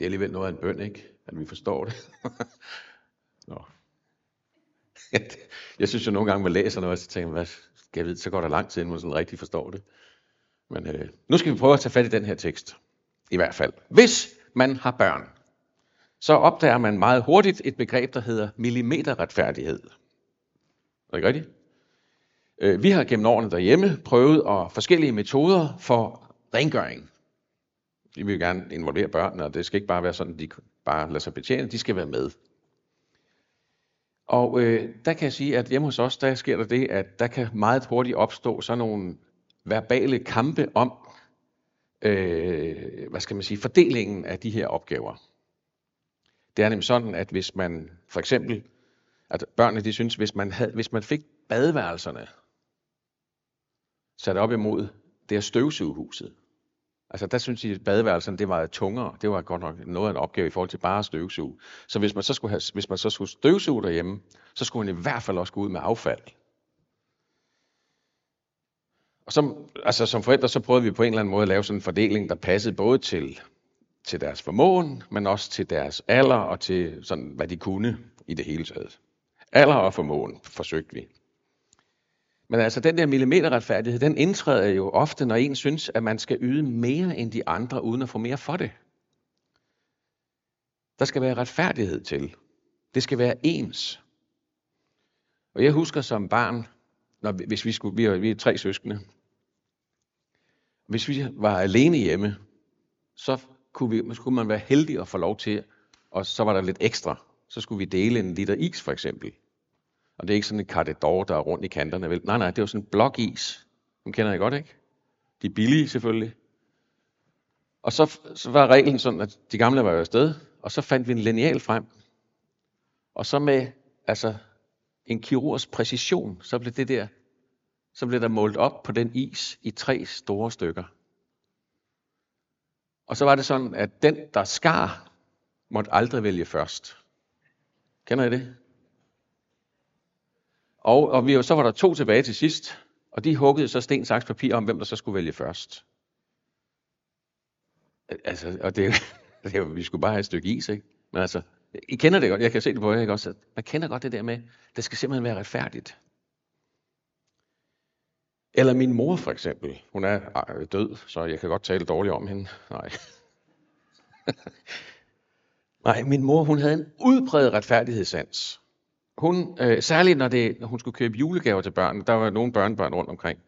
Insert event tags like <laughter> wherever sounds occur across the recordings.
Det er alligevel noget af en bøn, ikke? At vi forstår det. <laughs> Nå. <laughs> Jeg synes jo nogle gange, man læser noget, så tænker man, hvad skal jeg vide, så går der lang tid, inden man sådan rigtig forstår det. Men øh, nu skal vi prøve at tage fat i den her tekst. I hvert fald. Hvis man har børn, så opdager man meget hurtigt et begreb, der hedder millimeterretfærdighed. Er det ikke rigtigt? Øh, vi har gennem årene derhjemme prøvet og forskellige metoder for rengøring. Vi vil gerne involvere børnene, og det skal ikke bare være sådan, at de bare lader sig betjene, de skal være med. Og øh, der kan jeg sige, at hjemme hos os, der sker der det, at der kan meget hurtigt opstå sådan nogle verbale kampe om, øh, hvad skal man sige, fordelingen af de her opgaver. Det er nemlig sådan, at hvis man for eksempel, at børnene de synes, hvis man, havde, hvis man fik badeværelserne sat op imod det her støvsugehuset, Altså der synes jeg, at badeværelserne det var tungere. Det var godt nok noget af en opgave i forhold til bare at støvsuge. Så hvis man så skulle, have, hvis man så skulle støvsuge derhjemme, så skulle man i hvert fald også gå ud med affald. Og som, altså som forældre, så prøvede vi på en eller anden måde at lave sådan en fordeling, der passede både til, til deres formåen, men også til deres alder og til sådan, hvad de kunne i det hele taget. Alder og formåen forsøgte vi. Men altså den der millimeterretfærdighed, den indtræder jo ofte, når en synes, at man skal yde mere end de andre, uden at få mere for det. Der skal være retfærdighed til. Det skal være ens. Og jeg husker som barn, når, hvis vi, skulle, vi, er, vi er tre søskende, hvis vi var alene hjemme, så kunne, vi, så kunne man være heldig at få lov til, og så var der lidt ekstra. Så skulle vi dele en liter is for eksempel. Og det er ikke sådan en cartedor, der er rundt i kanterne. Vel? Nej, nej, det var sådan en blokis. Dem kender I godt, ikke? De er billige selvfølgelig. Og så, så var reglen sådan, at de gamle var jo afsted, og så fandt vi en lineal frem. Og så med altså, en kirurgs præcision, så blev det der, så blev der målt op på den is i tre store stykker. Og så var det sådan, at den, der skar, måtte aldrig vælge først. Kender I det? Og, og vi, så var der to tilbage til sidst, og de huggede så sten, saks, papir om, hvem der så skulle vælge først. Altså, og det, <laughs> det, vi skulle bare have et stykke is, ikke? Men altså, I kender det godt, jeg kan se det på jer, ikke også? Man kender godt det der med, det skal simpelthen være retfærdigt. Eller min mor for eksempel. Hun er død, så jeg kan godt tale dårligt om hende. Nej. <laughs> Nej, min mor, hun havde en udbredt retfærdighedssans hun, øh, særligt når, det, når hun skulle købe julegaver til børn, der var nogle børnebørn rundt omkring.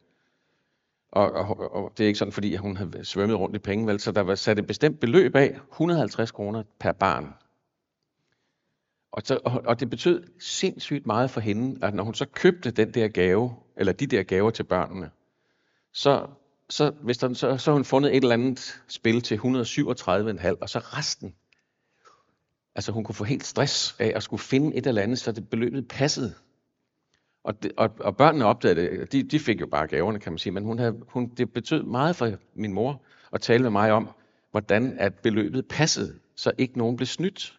Og, og, og det er ikke sådan, fordi hun havde svømmet rundt i penge, vel? så der var sat et bestemt beløb af, 150 kroner per barn. Og, så, og, og det betød sindssygt meget for hende, at når hun så købte den der gave, eller de der gaver til børnene, så, så, hvis der, så, så hun fundet et eller andet spil til 137,5, og så resten, Altså hun kunne få helt stress af at skulle finde et eller andet, så det beløbet passede. Og, det, og, og børnene opdagede det. De, de fik jo bare gaverne, kan man sige. Men hun havde, hun, det betød meget for min mor at tale med mig om, hvordan at beløbet passede, så ikke nogen blev snydt.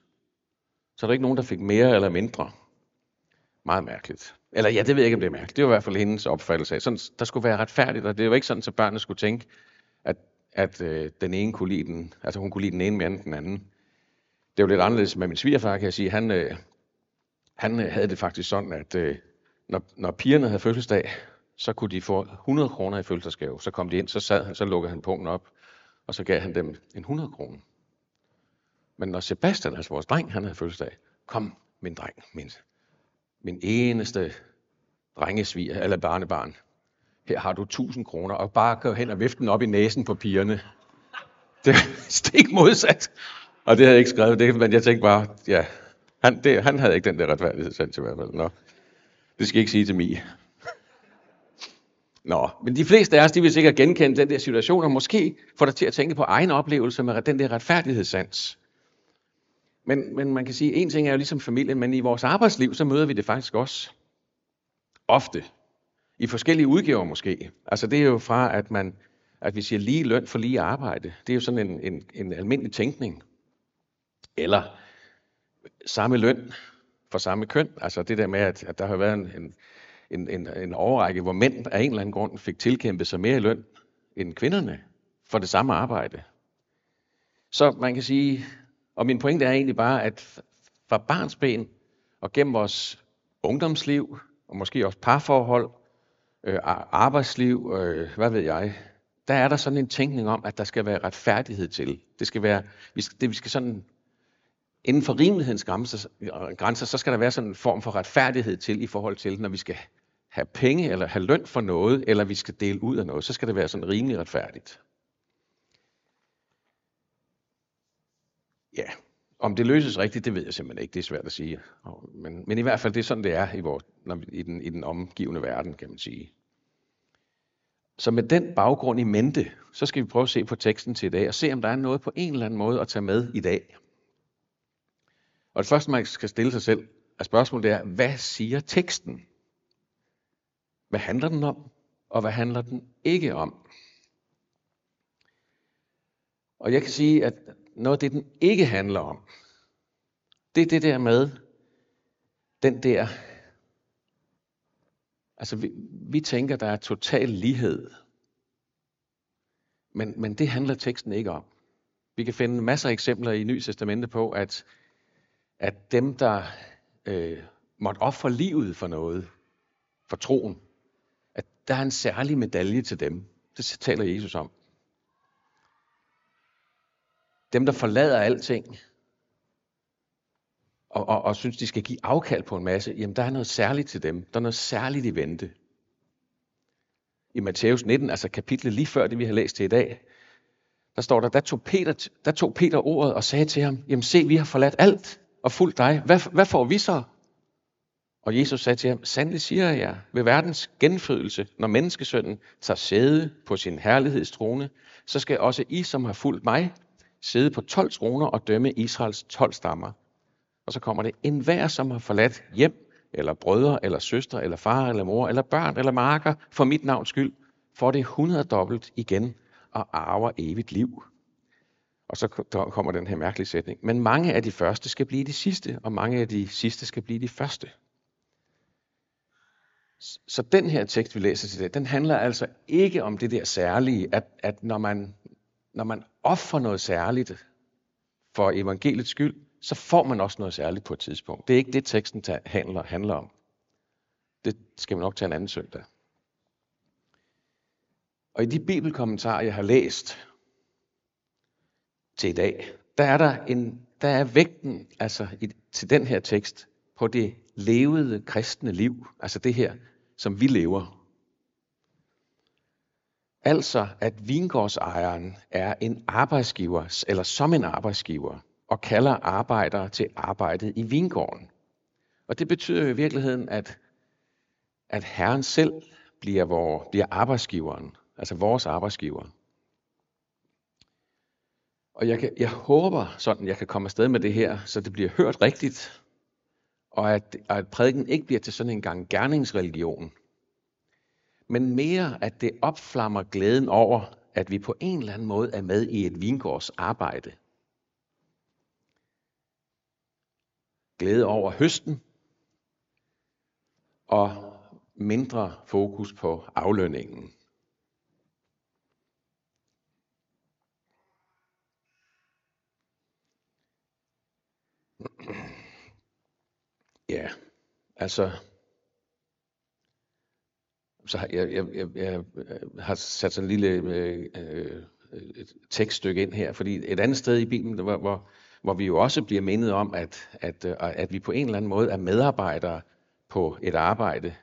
Så der er ikke nogen, der fik mere eller mindre. Meget mærkeligt. Eller ja, det ved jeg ikke, om det er mærkeligt. Det var i hvert fald hendes opfattelse af. Sådan, der skulle være retfærdigt, og det var ikke sådan, at børnene skulle tænke, at, at øh, den ene kunne lide den, altså hun kunne lide den ene mere end den anden. Det var lidt anderledes med min svigerfar, kan jeg sige. Han, øh, han øh, havde det faktisk sådan, at øh, når, når pigerne havde fødselsdag, så kunne de få 100 kroner i fødselsdagsgave. Så kom de ind, så sad han, så lukkede han punkten op, og så gav han dem en 100 kroner. Men når Sebastian, altså vores dreng, han havde fødselsdag, kom min dreng, min, min eneste drengesviger, eller barnebarn. Her har du 1000 kroner, og bare gå hen og vifte den op i næsen på pigerne. Det er stik modsat. Og det havde jeg ikke skrevet, det, men jeg tænkte bare, ja, han, det, han havde ikke den der retfærdighedssans i hvert fald. Nå, det skal jeg ikke sige til mig. Nå, men de fleste af os, de vil sikkert genkende den der situation, og måske få dig til at tænke på egen oplevelse med den der retfærdighedssans. Men, men man kan sige, at en ting er jo ligesom familien, men i vores arbejdsliv, så møder vi det faktisk også. Ofte. I forskellige udgaver måske. Altså det er jo fra, at, man, at vi siger lige løn for lige arbejde. Det er jo sådan en, en, en almindelig tænkning. Eller samme løn for samme køn. Altså det der med, at, at der har været en, en, en, en overrække, hvor mænd af en eller anden grund fik tilkæmpet sig mere i løn end kvinderne for det samme arbejde. Så man kan sige, Og min pointe er egentlig bare, at fra barns ben og gennem vores ungdomsliv, og måske også parforhold, øh, arbejdsliv, øh, hvad ved jeg, der er der sådan en tænkning om, at der skal være retfærdighed til. Det skal være, vi skal, det, vi skal sådan, inden for rimelighedens grænser, øh, grænser, så skal der være sådan en form for retfærdighed til i forhold til, når vi skal have penge eller have løn for noget, eller vi skal dele ud af noget, så skal det være sådan rimelig retfærdigt. Ja, om det løses rigtigt, det ved jeg simpelthen ikke. Det er svært at sige. Men, men i hvert fald, det er sådan, det er i, vores, når i, den, i den omgivende verden, kan man sige. Så med den baggrund i mente, så skal vi prøve at se på teksten til i dag, og se om der er noget på en eller anden måde at tage med i dag. Og det første, man skal stille sig selv, er spørgsmålet er, hvad siger teksten? Hvad handler den om, og hvad handler den ikke om? Og jeg kan sige, at noget af det, den ikke handler om, det er det der med, den der, altså vi, vi tænker, der er total lighed. Men, men det handler teksten ikke om. Vi kan finde masser af eksempler i Nye Testamente på, at, at dem, der øh, måtte ofre livet for noget, for troen, at der er en særlig medalje til dem. Det taler Jesus om. Dem, der forlader alting, og, og, og synes, de skal give afkald på en masse, jamen der er noget særligt til dem. Der er noget særligt i vente. I Matthæus 19, altså kapitlet lige før det, vi har læst til i dag, der står der, der tog Peter, der tog Peter ordet og sagde til ham, jamen se, vi har forladt alt og fulgt dig. Hvad, hvad får vi så? Og Jesus sagde til ham, sandelig siger jeg, ved verdens genfødelse, når menneskesønnen tager sæde på sin herlighedstrone, så skal også I, som har fulgt mig, sidde på 12 troner og dømme Israels 12 stammer. Og så kommer det, enhver, som har forladt hjem, eller brødre, eller søstre, eller far, eller mor, eller børn, eller marker, for mit navns skyld, får det 100 dobbelt igen og arver evigt liv. Og så kommer den her mærkelige sætning. Men mange af de første skal blive de sidste, og mange af de sidste skal blive de første. Så den her tekst, vi læser til det, den handler altså ikke om det der særlige, at, at når, man, når man offrer noget særligt for evangeliets skyld, så får man også noget særligt på et tidspunkt. Det er ikke det, teksten handler, handler om. Det skal man nok tage en anden søndag. Og i de bibelkommentarer, jeg har læst til i dag, der er der en, der er vægten altså i, til den her tekst på det levede kristne liv, altså det her som vi lever. Altså, at vingårdsejeren er en arbejdsgiver, eller som en arbejdsgiver, og kalder arbejdere til arbejdet i vingården. Og det betyder jo i virkeligheden, at, at Herren selv bliver, vor, bliver arbejdsgiveren, altså vores arbejdsgiver. Og jeg, kan, jeg håber sådan, jeg kan komme afsted med det her, så det bliver hørt rigtigt, og at, at prædiken ikke bliver til sådan en gang gerningsreligion, men mere at det opflammer glæden over, at vi på en eller anden måde er med i et vingårds arbejde. Glæde over høsten, og mindre fokus på aflønningen. Ja, altså, så har jeg, jeg, jeg, jeg øh, har sat sådan en lille øh, øh, øh, et tekststykke ind her, fordi et andet sted i Bibelen, hvor, hvor, hvor vi jo også bliver mindet om, at, at, øh, at vi på en eller anden måde er medarbejdere på et arbejde,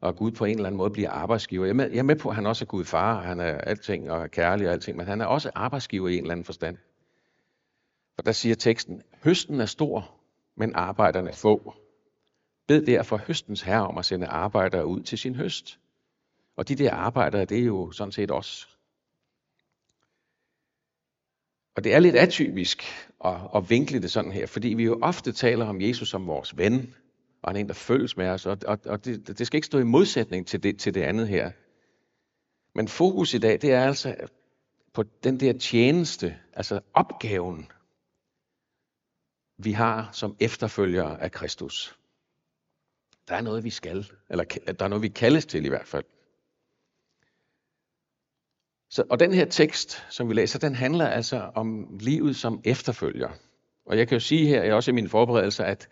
og Gud på en eller anden måde bliver arbejdsgiver. Jeg er med, jeg er med på, at han også er Gud far, han er alting og er kærlig og alting, men han er også arbejdsgiver i en eller anden forstand. For der siger teksten, høsten er stor, men arbejderne er få. Bed derfor høstens herre om at sende arbejdere ud til sin høst. Og de der arbejdere, det er jo sådan set os. Og det er lidt atypisk at, at vinkle det sådan her, fordi vi jo ofte taler om Jesus som vores ven, og han er en, der følges med os, og, og, og det, det skal ikke stå i modsætning til det, til det andet her. Men fokus i dag, det er altså på den der tjeneste, altså opgaven, vi har som efterfølgere af Kristus. Der er noget, vi skal, eller der er noget, vi kaldes til i hvert fald. Så, og den her tekst, som vi læser, den handler altså om livet som efterfølger. Og jeg kan jo sige her, også i mine forberedelser, at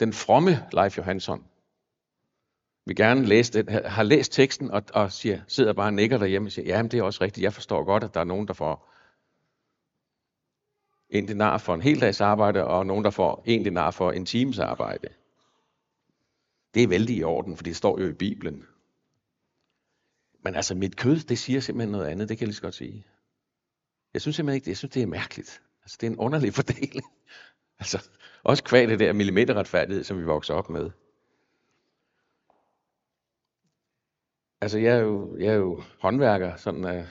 den fromme Leif Johansson, vi gerne læse den, har læst teksten og, og siger, sidder bare og nikker derhjemme og siger, ja, men det er også rigtigt, jeg forstår godt, at der er nogen, der får en dinar for en hel dags arbejde, og nogen, der får en dinar for en times arbejde. Det er vældig i orden, for det står jo i Bibelen. Men altså, mit kød, det siger simpelthen noget andet, det kan jeg lige så godt sige. Jeg synes simpelthen ikke, det, jeg synes, det er mærkeligt. Altså, det er en underlig <laughs> fordeling. Altså, også kvad det der millimeterretfærdighed, som vi vokser op med. Altså, jeg er jo, jeg er jo håndværker, sådan uh,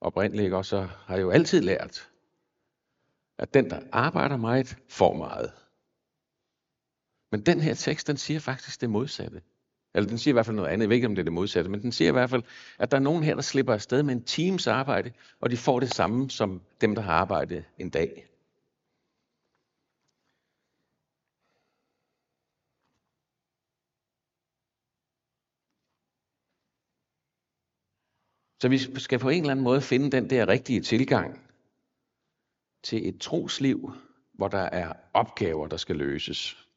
oprindeligt, og så har jeg jo altid lært, at den, der arbejder meget, får meget. Men den her tekst, den siger faktisk det modsatte. Eller den siger i hvert fald noget andet. Jeg ved ikke, om det er det modsatte, men den siger i hvert fald, at der er nogen her, der slipper afsted med en times arbejde, og de får det samme som dem, der har arbejdet en dag. Så vi skal på en eller anden måde finde den der rigtige tilgang til et trosliv, hvor der er opgaver, der skal løses.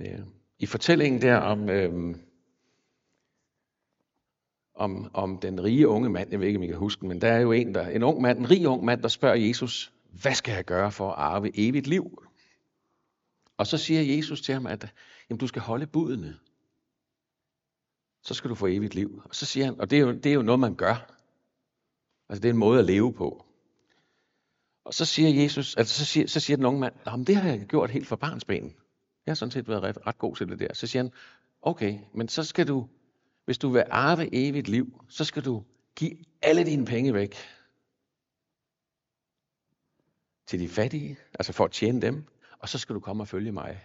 Øh, I fortællingen der om, øh, om, om den rige unge mand, jeg ved ikke, om I kan huske men der er jo en, der, en ung mand, en rig ung mand, der spørger Jesus, hvad skal jeg gøre for at arve evigt liv? Og så siger Jesus til ham, at jamen, du skal holde budene så skal du få evigt liv. Og så siger han, og det er jo, det er jo noget, man gør. Altså det er en måde at leve på. Og så siger Jesus, altså så siger, så siger den unge mand, men det har jeg gjort helt fra barnsben. Jeg har sådan set været ret, ret god til det der. Så siger han, okay, men så skal du, hvis du vil arve evigt liv, så skal du give alle dine penge væk til de fattige, altså for at tjene dem, og så skal du komme og følge mig.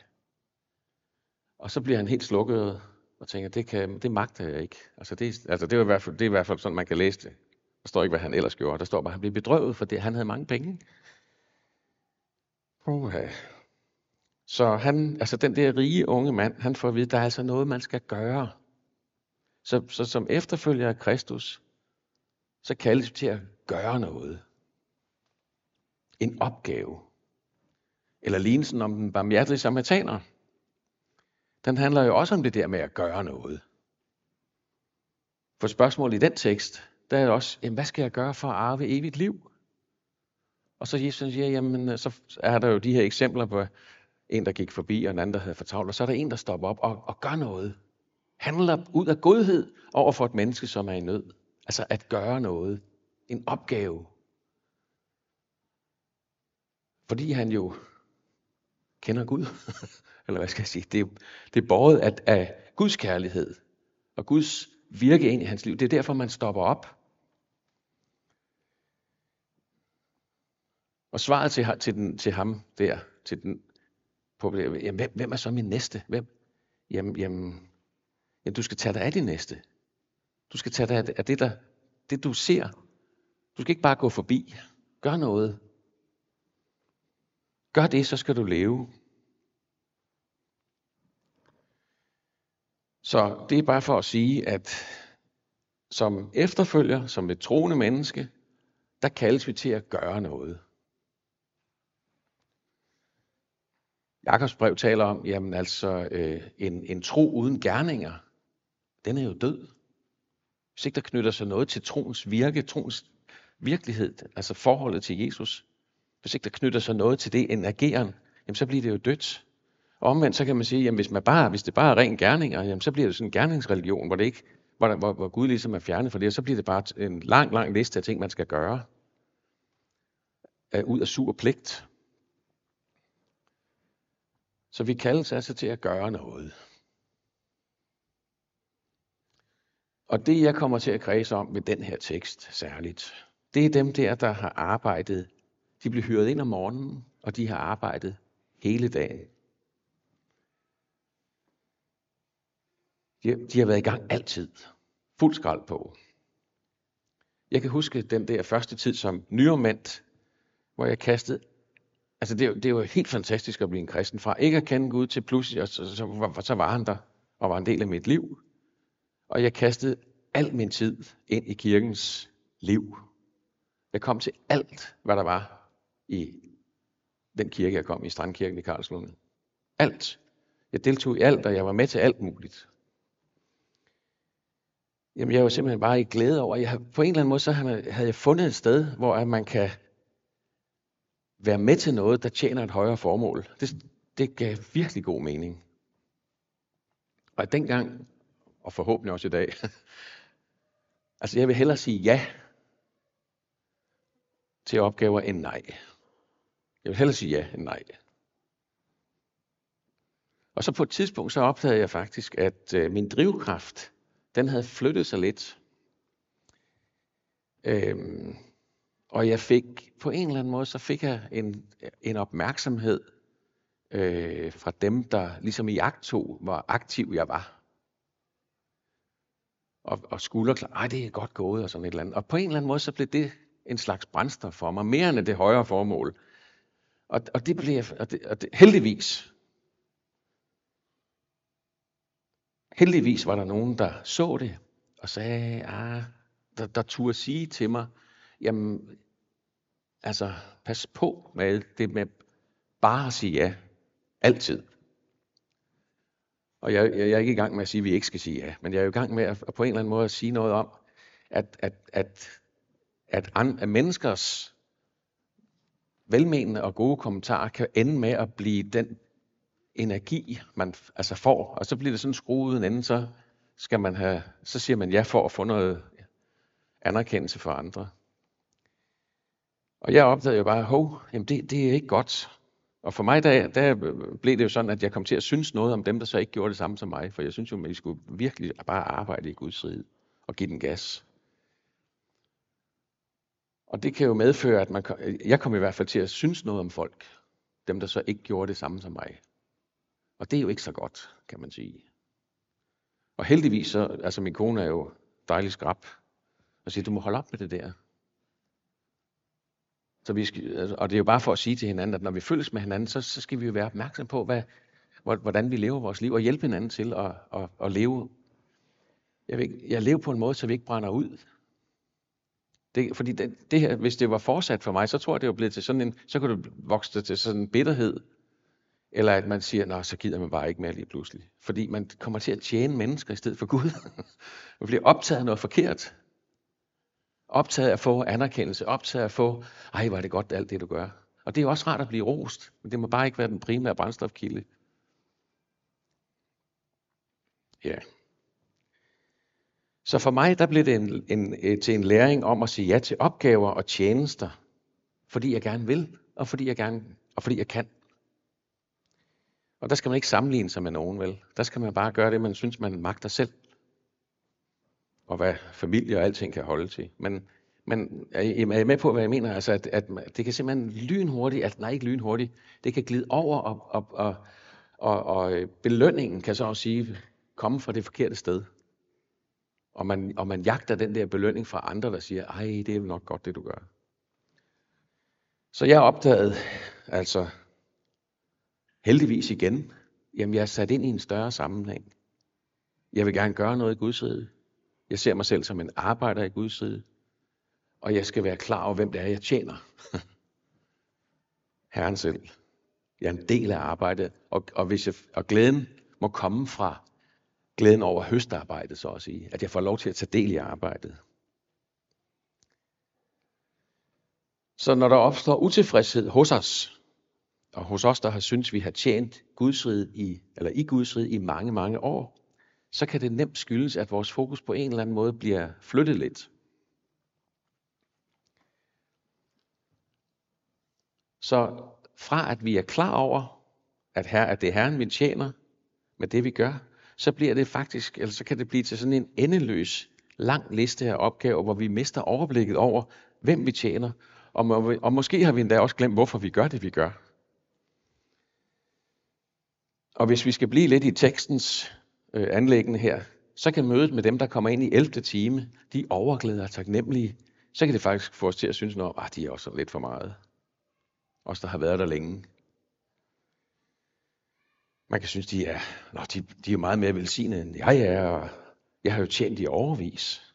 Og så bliver han helt slukket og tænker, det, kan, det magter jeg ikke. Altså det, altså det, er i hvert fald, det er i hvert fald sådan, man kan læse det. Der står ikke, hvad han ellers gjorde. Der står bare, at han blev bedrøvet, fordi han havde mange penge. Okay. Så han, altså den der rige unge mand, han får at vide, at der er altså noget, man skal gøre. Så, så som efterfølger af Kristus, så kaldes vi til at gøre noget. En opgave. Eller lignelsen om den barmhjertige samaritaner den handler jo også om det der med at gøre noget. For spørgsmålet i den tekst, der er også, jamen, hvad skal jeg gøre for at arve evigt liv? Og så Jesus siger, jamen, så er der jo de her eksempler på en, der gik forbi, og en anden, der havde fortalt, og så er der en, der stopper op og, og gør noget. Handler ud af godhed over for et menneske, som er i nød. Altså at gøre noget. En opgave. Fordi han jo kender Gud. <laughs> eller hvad skal jeg sige, det er, det er båret af, af Guds kærlighed og Guds virke ind i hans liv. Det er derfor, man stopper op. Og svaret til, til, den, til ham der, til den, på, øh, jamen, hvem, hvem er så min næste? Hvem? Jamen, jamen, jamen, du skal tage dig af din næste. Du skal tage dig af det, af det, der, det du ser. Du skal ikke bare gå forbi. Gør noget. Gør det, så skal du leve. Så det er bare for at sige, at som efterfølger, som et troende menneske, der kaldes vi til at gøre noget. Jakobs brev taler om, jamen altså, øh, en, en tro uden gerninger, den er jo død. Hvis ikke der knytter sig noget til troens virke, troens virkelighed, altså forholdet til Jesus, hvis ikke der knytter sig noget til det, en ageren, jamen så bliver det jo dødt. Og omvendt så kan man sige, jamen hvis, man bare, hvis det bare er ren gerninger, jamen så bliver det sådan en gerningsreligion, hvor, det ikke, hvor, hvor, hvor Gud ligesom er fjernet fra det, og så bliver det bare en lang, lang liste af ting, man skal gøre. Øh, ud af sur pligt. Så vi kaldes altså til at gøre noget. Og det jeg kommer til at kredse om ved den her tekst særligt, det er dem der, der har arbejdet. De blev hyret ind om morgenen, og de har arbejdet hele dagen. De, de har været i gang altid. Fuld skrald på. Jeg kan huske den der første tid som nyrmand, hvor jeg kastede Altså det, det er jo helt fantastisk at blive en kristen. Fra ikke at kende Gud til pludselig, og så, så, så, så var han der og var en del af mit liv. Og jeg kastede al min tid ind i kirkens liv. Jeg kom til alt, hvad der var i den kirke, jeg kom i, Strandkirken i Karlslunde. Alt. Jeg deltog i alt, og jeg var med til alt muligt. Jamen, jeg var simpelthen bare i glæde over, jeg, på en eller anden måde, så havde jeg fundet et sted, hvor man kan være med til noget, der tjener et højere formål. Det, det gav virkelig god mening. Og dengang, og forhåbentlig også i dag, <laughs> altså jeg vil hellere sige ja til opgaver end nej. Jeg vil hellere sige ja end nej. Og så på et tidspunkt, så opdagede jeg faktisk, at øh, min drivkraft, den havde flyttet sig lidt. Øhm, og jeg fik, på en eller anden måde, så fik jeg en, en opmærksomhed øh, fra dem, der ligesom i akt tog, hvor aktiv jeg var. Og, og skulderklar, ej det er godt gået og sådan et eller andet. Og på en eller anden måde, så blev det en slags brændstof for mig, mere end det højere formål. Og, og det blev, og det, og det, heldigvis, heldigvis var der nogen, der så det, og sagde, ah, der, der turde sige til mig, jamen, altså, pas på med det med bare at sige ja. Altid. Og jeg, jeg jeg er ikke i gang med at sige, at vi ikke skal sige ja, men jeg er jo i gang med at, at på en eller anden måde at sige noget om, at, at, at, at, an, at menneskers velmenende og gode kommentarer kan ende med at blive den energi, man altså får, og så bliver det sådan skruet uden ende, så, skal man have, så siger man ja for at få noget anerkendelse for andre. Og jeg opdagede jo bare, hov, jamen det, det er ikke godt. Og for mig, der, der blev det jo sådan, at jeg kom til at synes noget om dem, der så ikke gjorde det samme som mig. For jeg synes jo, at vi skulle virkelig bare arbejde i Guds rige og give den gas. Og det kan jo medføre, at man, jeg kom i hvert fald til at synes noget om folk. Dem, der så ikke gjorde det samme som mig. Og det er jo ikke så godt, kan man sige. Og heldigvis, så, altså min kone er jo dejlig skrab, og siger, du må holde op med det der. Så vi skal, altså, og det er jo bare for at sige til hinanden, at når vi følges med hinanden, så, så skal vi jo være opmærksom på, hvad, hvordan vi lever vores liv, og hjælpe hinanden til at, at, at leve. Jeg, vil, jeg lever på en måde, så vi ikke brænder ud. Det, fordi det, det her, hvis det var fortsat for mig, så tror jeg, det var blevet til sådan en, så kunne det vokse til sådan en bitterhed. Eller at man siger, nå, så gider man bare ikke mere lige pludselig. Fordi man kommer til at tjene mennesker i stedet for Gud. <laughs> man bliver optaget af noget forkert. Optaget af at få anerkendelse, optaget af at få, ej, hvor er det godt alt det, du gør. Og det er også rart at blive rost, men det må bare ikke være den primære brændstofkilde. Ja. Så for mig, der blev det en, en, øh, til en læring om at sige ja til opgaver og tjenester, fordi jeg gerne vil, og fordi jeg, gerne, og fordi jeg kan. Og der skal man ikke sammenligne sig med nogen, vel? Der skal man bare gøre det, man synes, man magter selv og hvad familie og alting kan holde til. Men, men er I med på, hvad jeg mener? Altså, at, at det kan simpelthen lynhurtigt, altså nej, ikke lynhurtigt, det kan glide over, og, og, og, og, og øh, belønningen kan så også sige, komme fra det forkerte sted. Og man, og man jagter den der belønning fra andre, der siger, ej, det er nok godt, det du gør. Så jeg opdagede, altså heldigvis igen, jamen jeg er sat ind i en større sammenhæng. Jeg vil gerne gøre noget i Guds rige. Jeg ser mig selv som en arbejder i Guds side, Og jeg skal være klar over, hvem det er, jeg tjener. <laughs> Herren selv. Jeg er en del af arbejdet. Og, og, hvis jeg, og glæden må komme fra glæden over høstarbejdet, så at sige. At jeg får lov til at tage del i arbejdet. Så når der opstår utilfredshed hos os, og hos os, der har syntes, vi har tjent Guds rige i, eller i Guds rige i mange, mange år, så kan det nemt skyldes, at vores fokus på en eller anden måde bliver flyttet lidt. Så fra at vi er klar over, at her at det er Herren, vi tjener med det, vi gør, så bliver det faktisk, eller så kan det blive til sådan en endeløs lang liste af opgaver, hvor vi mister overblikket over, hvem vi tjener, og, må, og måske har vi endda også glemt, hvorfor vi gør det, vi gør. Og hvis vi skal blive lidt i tekstens øh, anlæggende her, så kan mødet med dem, der kommer ind i 11. time, de overglæder og taknemmelige, så kan det faktisk få os til at synes, at ah, de er også lidt for meget. Os, der har været der længe. Man kan synes, de er, nå, de, de er meget mere velsignede, end jeg er, og jeg har jo tjent i overvis.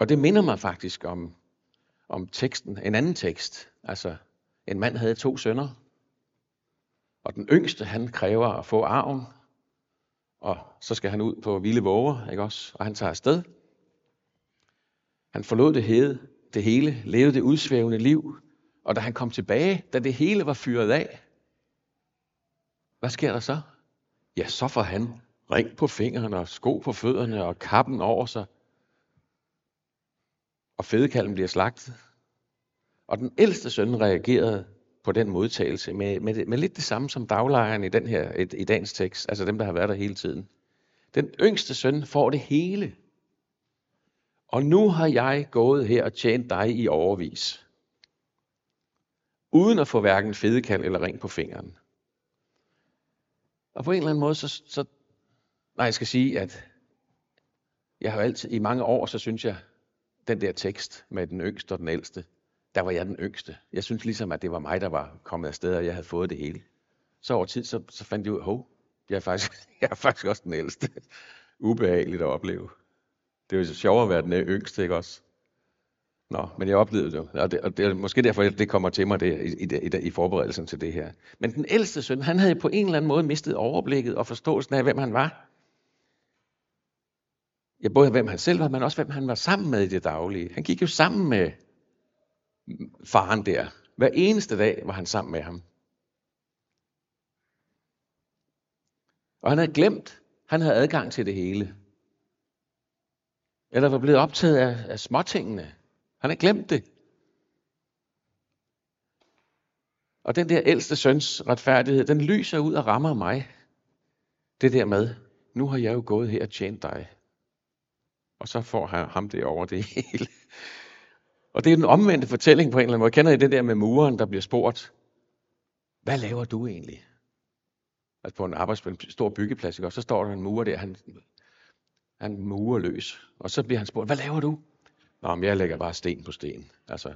Og det minder mig faktisk om, om teksten, en anden tekst. Altså, en mand havde to sønner, og den yngste, han kræver at få arven, og så skal han ud på vilde våger, ikke også? Og han tager afsted. Han forlod det, hede, det hele, levede det udsvævende liv, og da han kom tilbage, da det hele var fyret af, hvad sker der så? Ja, så får han ring på fingrene og sko på fødderne og kappen over sig. Og fedekalven bliver slagtet. Og den ældste søn reagerede på den modtagelse med, med, med lidt det samme som daglejeren i, den her, i, i dagens tekst, altså dem, der har været der hele tiden. Den yngste søn får det hele. Og nu har jeg gået her og tjent dig i overvis. Uden at få hverken fedekald eller ring på fingeren. Og på en eller anden måde, så, så nej, jeg skal sige, at jeg har altid, i mange år, så synes jeg, den der tekst med den yngste og den ældste, der var jeg den yngste. Jeg synes ligesom, at det var mig, der var kommet afsted, og jeg havde fået det hele. Så over tid, så, så fandt jeg ud af, hov, jeg er, faktisk, <laughs> jeg er faktisk også den ældste. Ubehageligt at opleve. Det er jo sjovere sjovt at være den yngste, ikke også? Nå, men jeg oplevede det og det, og det er måske derfor, det kommer til mig det, i, i, i, i forberedelsen til det her. Men den ældste søn, han havde på en eller anden måde mistet overblikket og forståelsen af, hvem han var. Ja, både hvem han selv var, men også hvem han var sammen med i det daglige. Han gik jo sammen med faren der. Hver eneste dag var han sammen med ham. Og han havde glemt, han havde adgang til det hele. Eller var blevet optaget af, af småtingene. Han havde glemt det. Og den der ældste søns retfærdighed, den lyser ud og rammer mig. Det der med, nu har jeg jo gået her og tjent dig. Og så får han ham det over det <laughs> hele. Og det er den omvendte fortælling på en eller anden måde. Kender I det der med muren, der bliver spurgt? Hvad laver du egentlig? Altså på en arbejdsplads, en stor byggeplads, ikke? og så står der en murer der, han, han murer løs. Og så bliver han spurgt, hvad laver du? Nå, men jeg lægger bare sten på sten. Altså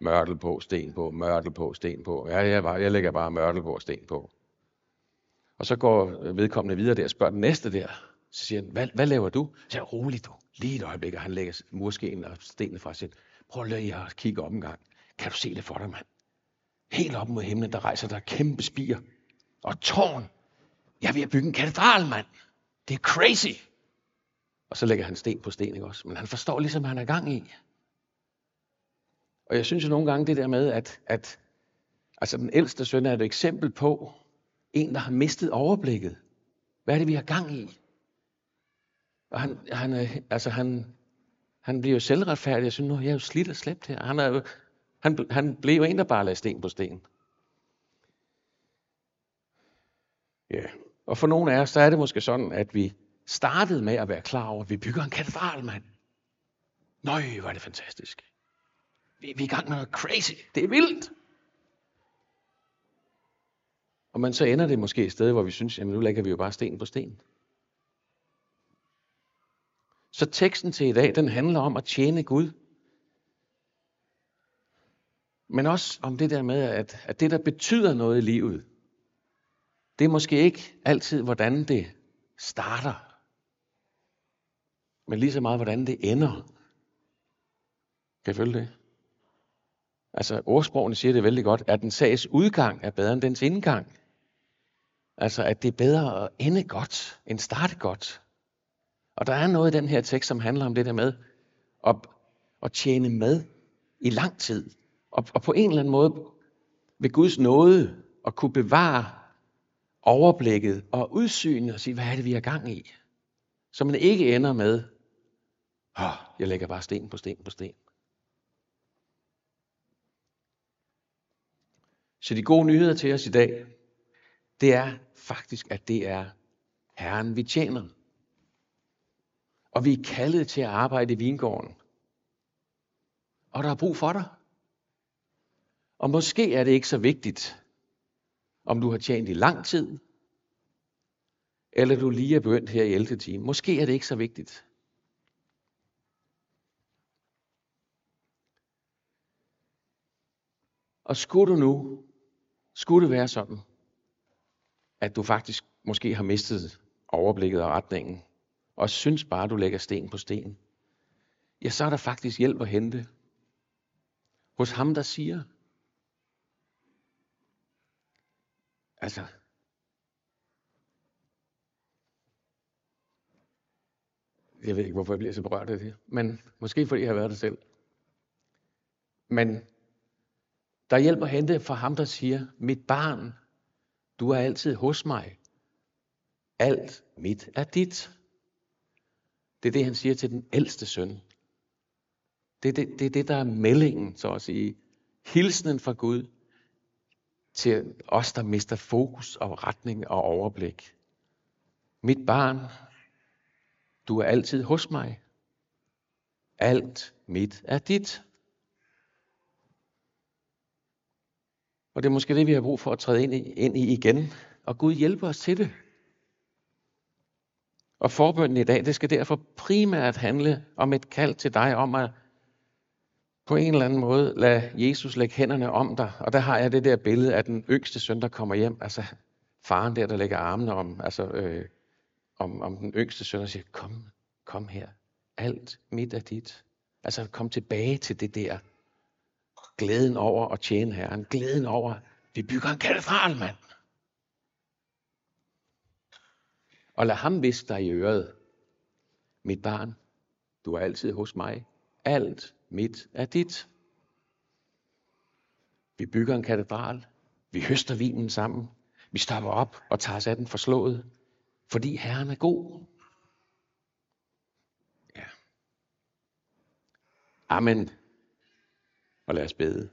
mørtel på, sten på, mørtel på, sten på. Ja, jeg, bare, jeg lægger bare mørtel på og sten på. Og så går vedkommende videre der og spørger den næste der. Så siger han, hvad, hvad laver du? Så siger rolig du. Lige et øjeblik, og han lægger murskenen og stenen fra sig. Prøv lige at kigge op en gang. Kan du se det for dig, mand? Helt op mod himlen, der rejser der kæmpe spier. Og tårn. Jeg er ved at bygge en katedral, mand. Det er crazy. Og så lægger han sten på sten, ikke også? Men han forstår ligesom, hvad han er gang i. Og jeg synes jo nogle gange det der med, at, at altså den ældste søn er et eksempel på en, der har mistet overblikket. Hvad er det, vi har gang i? Og han, han, øh, altså han, han bliver jo selvretfærdig. Jeg synes, nu er jeg jo slidt og slæbt her. Han, er jo, han, han blev jo en, der bare lagde sten på sten. Ja. Og for nogle af os, så er det måske sådan, at vi startede med at være klar over, at vi bygger en katedral, mand. Nøj, hvor er det fantastisk. Vi, vi er i gang med noget crazy. Det er vildt. Og man så ender det måske et sted, hvor vi synes, jamen nu lægger vi jo bare sten på sten. Så teksten til i dag, den handler om at tjene Gud. Men også om det der med, at, at det, der betyder noget i livet, det er måske ikke altid, hvordan det starter. Men lige så meget, hvordan det ender. Kan I følge det? Altså, ordsprogene siger det vældig godt, at den sags udgang er bedre end dens indgang. Altså, at det er bedre at ende godt, end starte godt. Og der er noget i den her tekst, som handler om det der med at, at tjene med i lang tid. Og, og på en eller anden måde ved Guds nåde at kunne bevare overblikket og udsynet og sige, hvad er det, vi er gang i? Så man ikke ender med, åh, oh, jeg lægger bare sten på sten på sten. Så de gode nyheder til os i dag, det er faktisk, at det er Herren, vi tjener. Og vi er kaldet til at arbejde i vingården. Og der er brug for dig. Og måske er det ikke så vigtigt, om du har tjent i lang tid, eller du lige er begyndt her i 11. time. Måske er det ikke så vigtigt. Og skulle du nu, skulle det være sådan, at du faktisk måske har mistet overblikket og retningen, og synes bare, du lægger sten på sten, ja, så er der faktisk hjælp at hente hos ham, der siger. Altså, jeg ved ikke, hvorfor jeg bliver så berørt af det, men måske fordi jeg har været det selv. Men der er hjælp at hente for ham, der siger, mit barn, du er altid hos mig. Alt mit er dit. Det er det, han siger til den ældste søn. Det er det, det, er det der er meldingen, så at sige. Hilsenen fra Gud til os, der mister fokus og retning og overblik. Mit barn, du er altid hos mig. Alt mit er dit. Og det er måske det, vi har brug for at træde ind i, ind i igen. Og Gud hjælper os til det. Og forbønden i dag, det skal derfor primært handle om et kald til dig om at på en eller anden måde lade Jesus lægge hænderne om dig. Og der har jeg det der billede af den yngste søn, der kommer hjem. Altså faren der, der lægger armene om, altså, øh, om, om den yngste søn og siger, kom, kom her. Alt mit er dit. Altså kom tilbage til det der. Glæden over at tjene Herren. Glæden over, vi bygger en katedral, mand. Og lad ham viske dig i øret. Mit barn, du er altid hos mig. Alt mit er dit. Vi bygger en katedral. Vi høster vinen sammen. Vi stopper op og tager os af den forslået. Fordi Herren er god. Ja. Amen. Og lad os bede.